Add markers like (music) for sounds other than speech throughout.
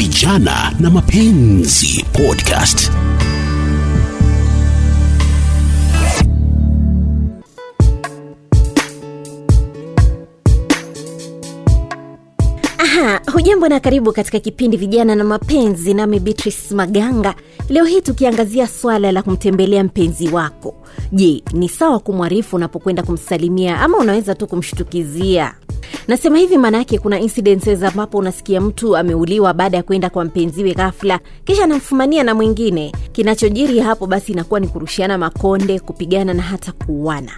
Vijana na Mapenzi Podcast. Aha, hujambo na karibu katika kipindi vijana na mapenzi nami beatrice maganga. Leo hii tukiangazia swala la kumtembelea mpenzi wako. Je ni sawa kumwarifu unapokwenda kumsalimia ama unaweza tu kumshtukizia nasema hivi maana yake kuna incidences ambapo unasikia mtu ameuliwa baada ya kwenda kwa mpenziwe ghafla kisha anamfumania na mwingine. Kinachojiri hapo basi inakuwa ni kurushiana makonde kupigana na hata kuuana.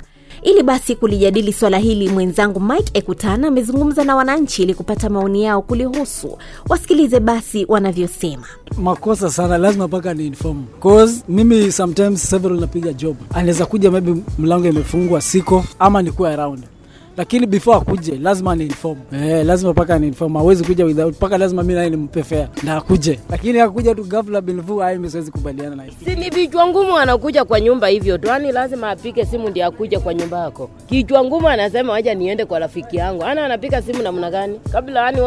Ili basi kulijadili swala hili mwenzangu mike ekutana amezungumza na wananchi ili kupata maoni yao kulihusu. Wasikilize basi wanavyosema. Makosa sana lazima mpaka ni inform. Cause mimi sometimes several napiga job. Anaweza kuja maybe mlango imefungwa siko ama nikuwa around lakini before akuje lazima ni eh, lazima paka ni inform. Kuja without paka lazima mi naye nimpe na akuje. Lakini akuja tu ghafla bilvu ai mi siwezi kubaliana na si ni vichwa ngumu anakuja kwa nyumba hivyo tu. Yani lazima apike simu ndi akuja kwa nyumba yako. Kichwa ngumu anasema waja niende kwa rafiki yangu. Ana anapiga simu namna gani? Kabla yani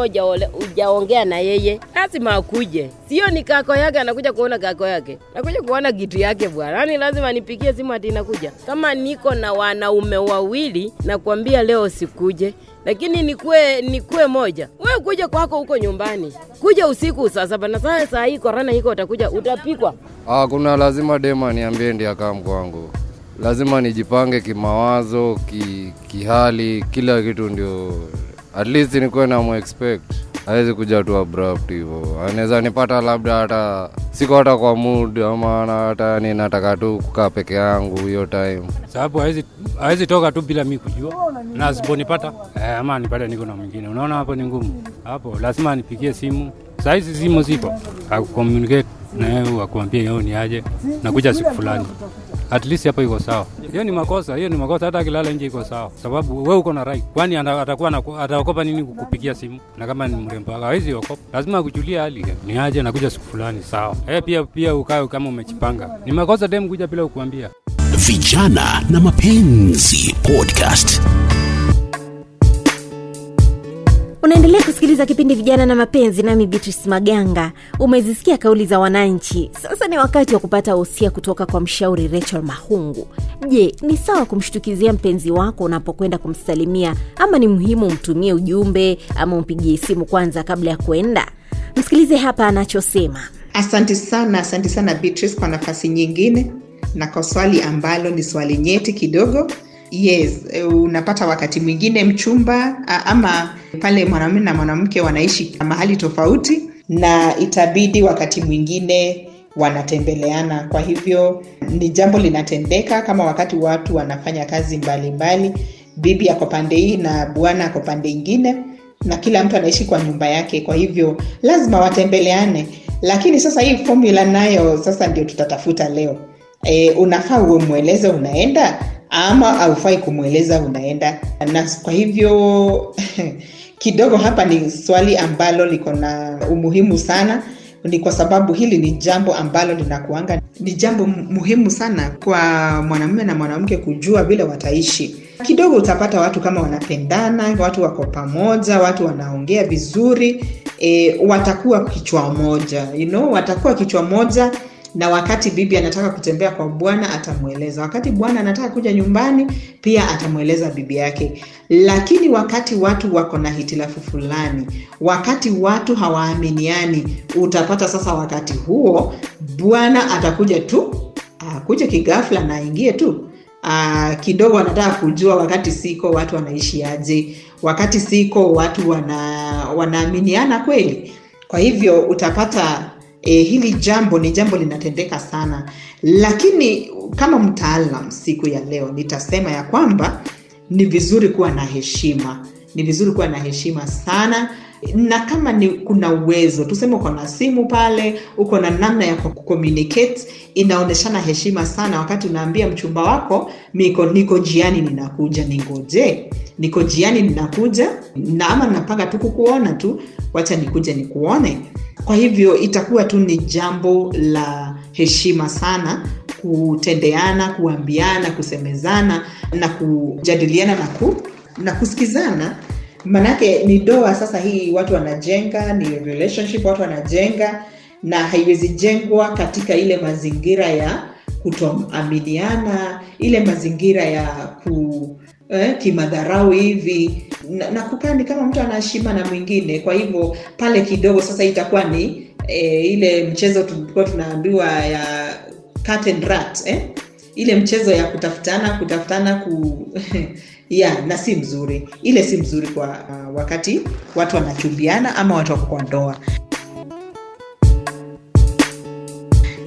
ujaongea na yeye lazima akuje. Sio ni kako yake anakuja kuona kako yake. Nakuja kuona kitu yake bwana. Yani lazima nipigie simu ati inakuja. Kama niko na wanaume wawili nakwambia leo sikuje lakini nikue nikue moja. We kuja kwako huko nyumbani. Kuja usiku saa saba na saa saa hii korona hiko utakuja utapikwa. Ah, kuna lazima dema niambie ndi akam kwangu. Lazima nijipange kimawazo ki, kihali kila kitu ndio at least nikuwe namuexpect awezi kuja tu abrupt hivo. Anaweza nipata labda hata siko hata kwa mood ama hata ni nataka tu kukaa peke yangu hiyo time. Sababu hawezi toka tu bila mi kujua. Na asiponipata eh, ama nipate niko na mwingine. Unaona hapo ni ngumu. Hapo lazima nipigie simu. Sahizi simu ziko. Akucommunicate na yeye akuambia yeo ni aje. Nakuja siku fulani at least hapo iko sawa. Hiyo ni makosa hiyo ni makosa. Hata akilala nje iko sawa. Sababu we uko na right. Kwani atakuwa ataokopa nini kukupigia simu? Na kama ni mrembo hawezi okopa. Lazima akujulia hali. Ni aje nakuja siku fulani sawa. Eh, pia pia ukae kama umejipanga. Ni makosa dem kuja bila kukuambia. Vijana na Mapenzi Podcast. Unaendelea kusikiliza kipindi vijana na mapenzi nami beatrice maganga. Umezisikia kauli za wananchi. Sasa ni wakati wa kupata usia kutoka kwa mshauri rachel mahungu. Je ni sawa kumshtukizia mpenzi wako unapokwenda kumsalimia? Ama ni muhimu umtumie ujumbe ama umpigie simu kwanza kabla ya kwenda? Msikilize hapa anachosema. Asante sana asante sana beatrice kwa nafasi nyingine na kwa swali ambalo ni swali nyeti kidogo yes unapata wakati mwingine mchumba ama pale mwanamume na mwanamke wanaishi mahali tofauti na itabidi wakati mwingine wanatembeleana. Kwa hivyo ni jambo linatendeka kama wakati watu wanafanya kazi mbalimbali mbali. bibi ako pande hii na bwana ako pande ingine na kila mtu anaishi kwa nyumba yake. Kwa hivyo lazima watembeleane. Lakini sasa hii formula nayo sasa ndio tutatafuta leo e, unafaa umweleze unaenda ama haufai kumweleza unaenda. Na kwa hivyo (laughs) kidogo hapa ni swali ambalo liko na umuhimu sana. Ni kwa sababu hili ni jambo ambalo linakuanga ni jambo muhimu sana kwa mwanamume na mwanamke kujua vile wataishi. Kidogo utapata watu kama wanapendana watu wako pamoja watu wanaongea vizuri e, watakuwa kichwa moja you know, watakuwa kichwa moja na wakati bibi anataka kutembea kwa bwana atamweleza. Wakati bwana anataka kuja nyumbani pia atamweleza bibi yake. Lakini wakati watu wako na hitilafu fulani wakati watu hawaaminiani utapata sasa wakati huo bwana atakuja tu akuja kigafla na aingie tu. Uh, kidogo anataka kujua wakati siko watu wanaishi aje. Wakati siko watu wana wanaaminiana kweli. Kwa hivyo utapata e, hili jambo ni jambo linatendeka sana. Lakini kama mtaalam siku ya leo nitasema ya kwamba ni vizuri kuwa na heshima. Ni vizuri kuwa na heshima sana na kama ni kuna uwezo tuseme uko na simu pale uko na namna ya kucommunicate inaonyeshana heshima sana. Wakati unaambia mchumba wako niko niko jiani ninakuja. Ningoje niko jiani ninakuja. Na ama napanga tu kukuona tu wacha nikuja nikuone. Kwa hivyo itakuwa tu ni jambo la heshima sana kutendeana kuambiana kusemezana na kujadiliana na, ku, na kusikizana manake ni doa sasa hii watu wanajenga ni relationship watu wanajenga na haiwezi jengwa katika ile mazingira ya kutoaminiana ile mazingira ya ku eh, kimadharau hivi na, na kukaa ni kama mtu anaheshima na mwingine kwa hivyo pale kidogo sasa itakuwa ni eh, ile mchezo tulikuwa tunaambiwa ya cut and rat eh? Ile mchezo ya kutafutana kutafutana ku (laughs) ya na si mzuri. Ile si mzuri kwa uh, wakati watu wanachumbiana ama watu wako kwa ndoa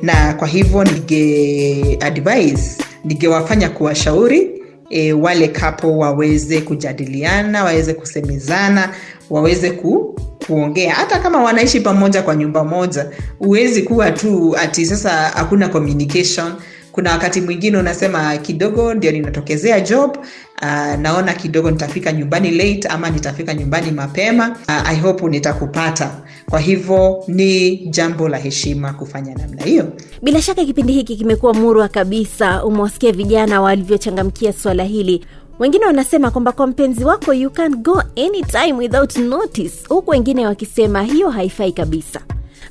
na kwa hivyo nige advise ningewafanya kuwashauri e, wale kapo waweze kujadiliana waweze kusemezana waweze ku, kuongea. Hata kama wanaishi pamoja kwa nyumba moja huwezi kuwa tu ati sasa hakuna communication kuna wakati mwingine unasema kidogo ndio ninatokezea job uh, naona kidogo nitafika nyumbani late ama nitafika nyumbani mapema uh, i hope nitakupata. Kwa hivyo ni jambo la heshima kufanya namna hiyo. Bila shaka kipindi hiki kimekuwa murwa kabisa. Umewasikia vijana walivyochangamkia swala hili. Wengine wanasema kwamba kwa mpenzi wako you can go anytime without notice. Huku wengine wakisema hiyo haifai kabisa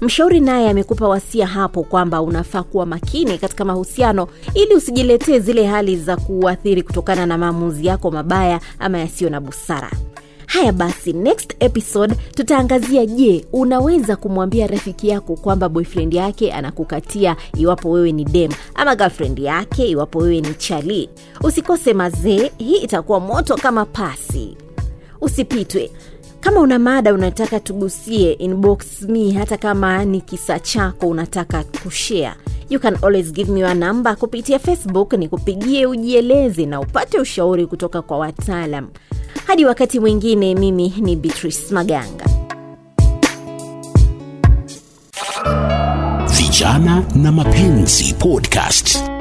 mshauri naye amekupa wasia hapo kwamba unafaa kuwa makini katika mahusiano ili usijiletee zile hali za kuathiri kutokana na maamuzi yako mabaya ama yasiyo na busara. Haya basi next episode tutaangazia je unaweza kumwambia rafiki yako kwamba boyfriend yake anakukatia iwapo wewe ni dem ama girlfriend yake iwapo wewe ni chali? Usikose mazee hii itakuwa moto kama pasi. Usipitwe kama una mada unataka tugusie inbox me hata kama ni kisa chako unataka kushare you can always give me number. Kupitia facebook ni kupigie ujieleze na upate ushauri kutoka kwa wataalam. Hadi wakati mwingine mimi ni beatrice maganga. Vijana na Mapenzi Podcast.